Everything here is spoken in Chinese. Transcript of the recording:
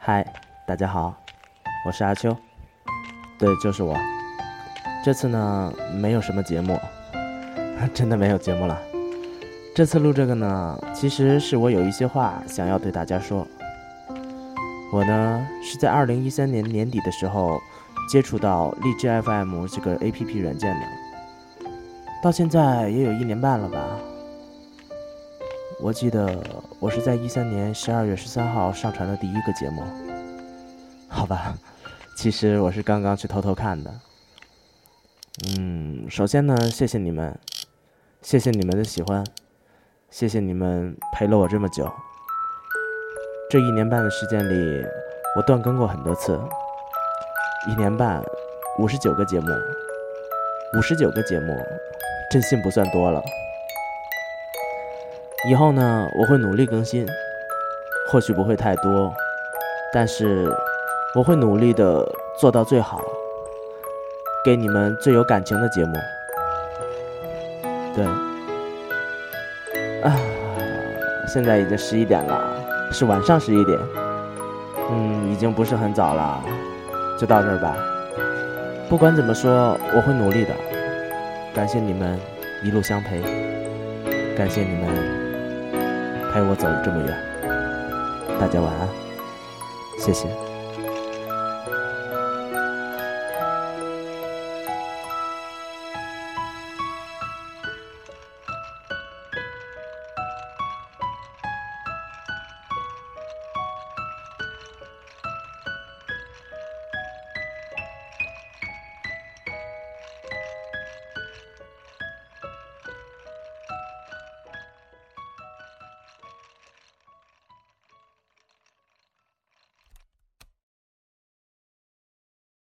嗨，大家好，我是阿秋，对，就是我。这次呢，没有什么节目，真的没有节目了。这次录这个呢，其实是我有一些话想要对大家说。我呢是在二零一三年年底的时候接触到荔枝 FM 这个 APP 软件的，到现在也有一年半了吧。我记得我是在一三年十二月十三号上传的第一个节目，好吧，其实我是刚刚去偷偷看的。嗯，首先呢，谢谢你们，谢谢你们的喜欢，谢谢你们陪了我这么久。这一年半的时间里，我断更过很多次，一年半，五十九个节目，五十九个节目，真心不算多了。以后呢，我会努力更新，或许不会太多，但是我会努力的做到最好，给你们最有感情的节目。对，啊，现在已经十一点了，是晚上十一点，嗯，已经不是很早了，就到这儿吧。不管怎么说，我会努力的。感谢你们一路相陪，感谢你们。陪我走了这么远，大家晚安，谢谢。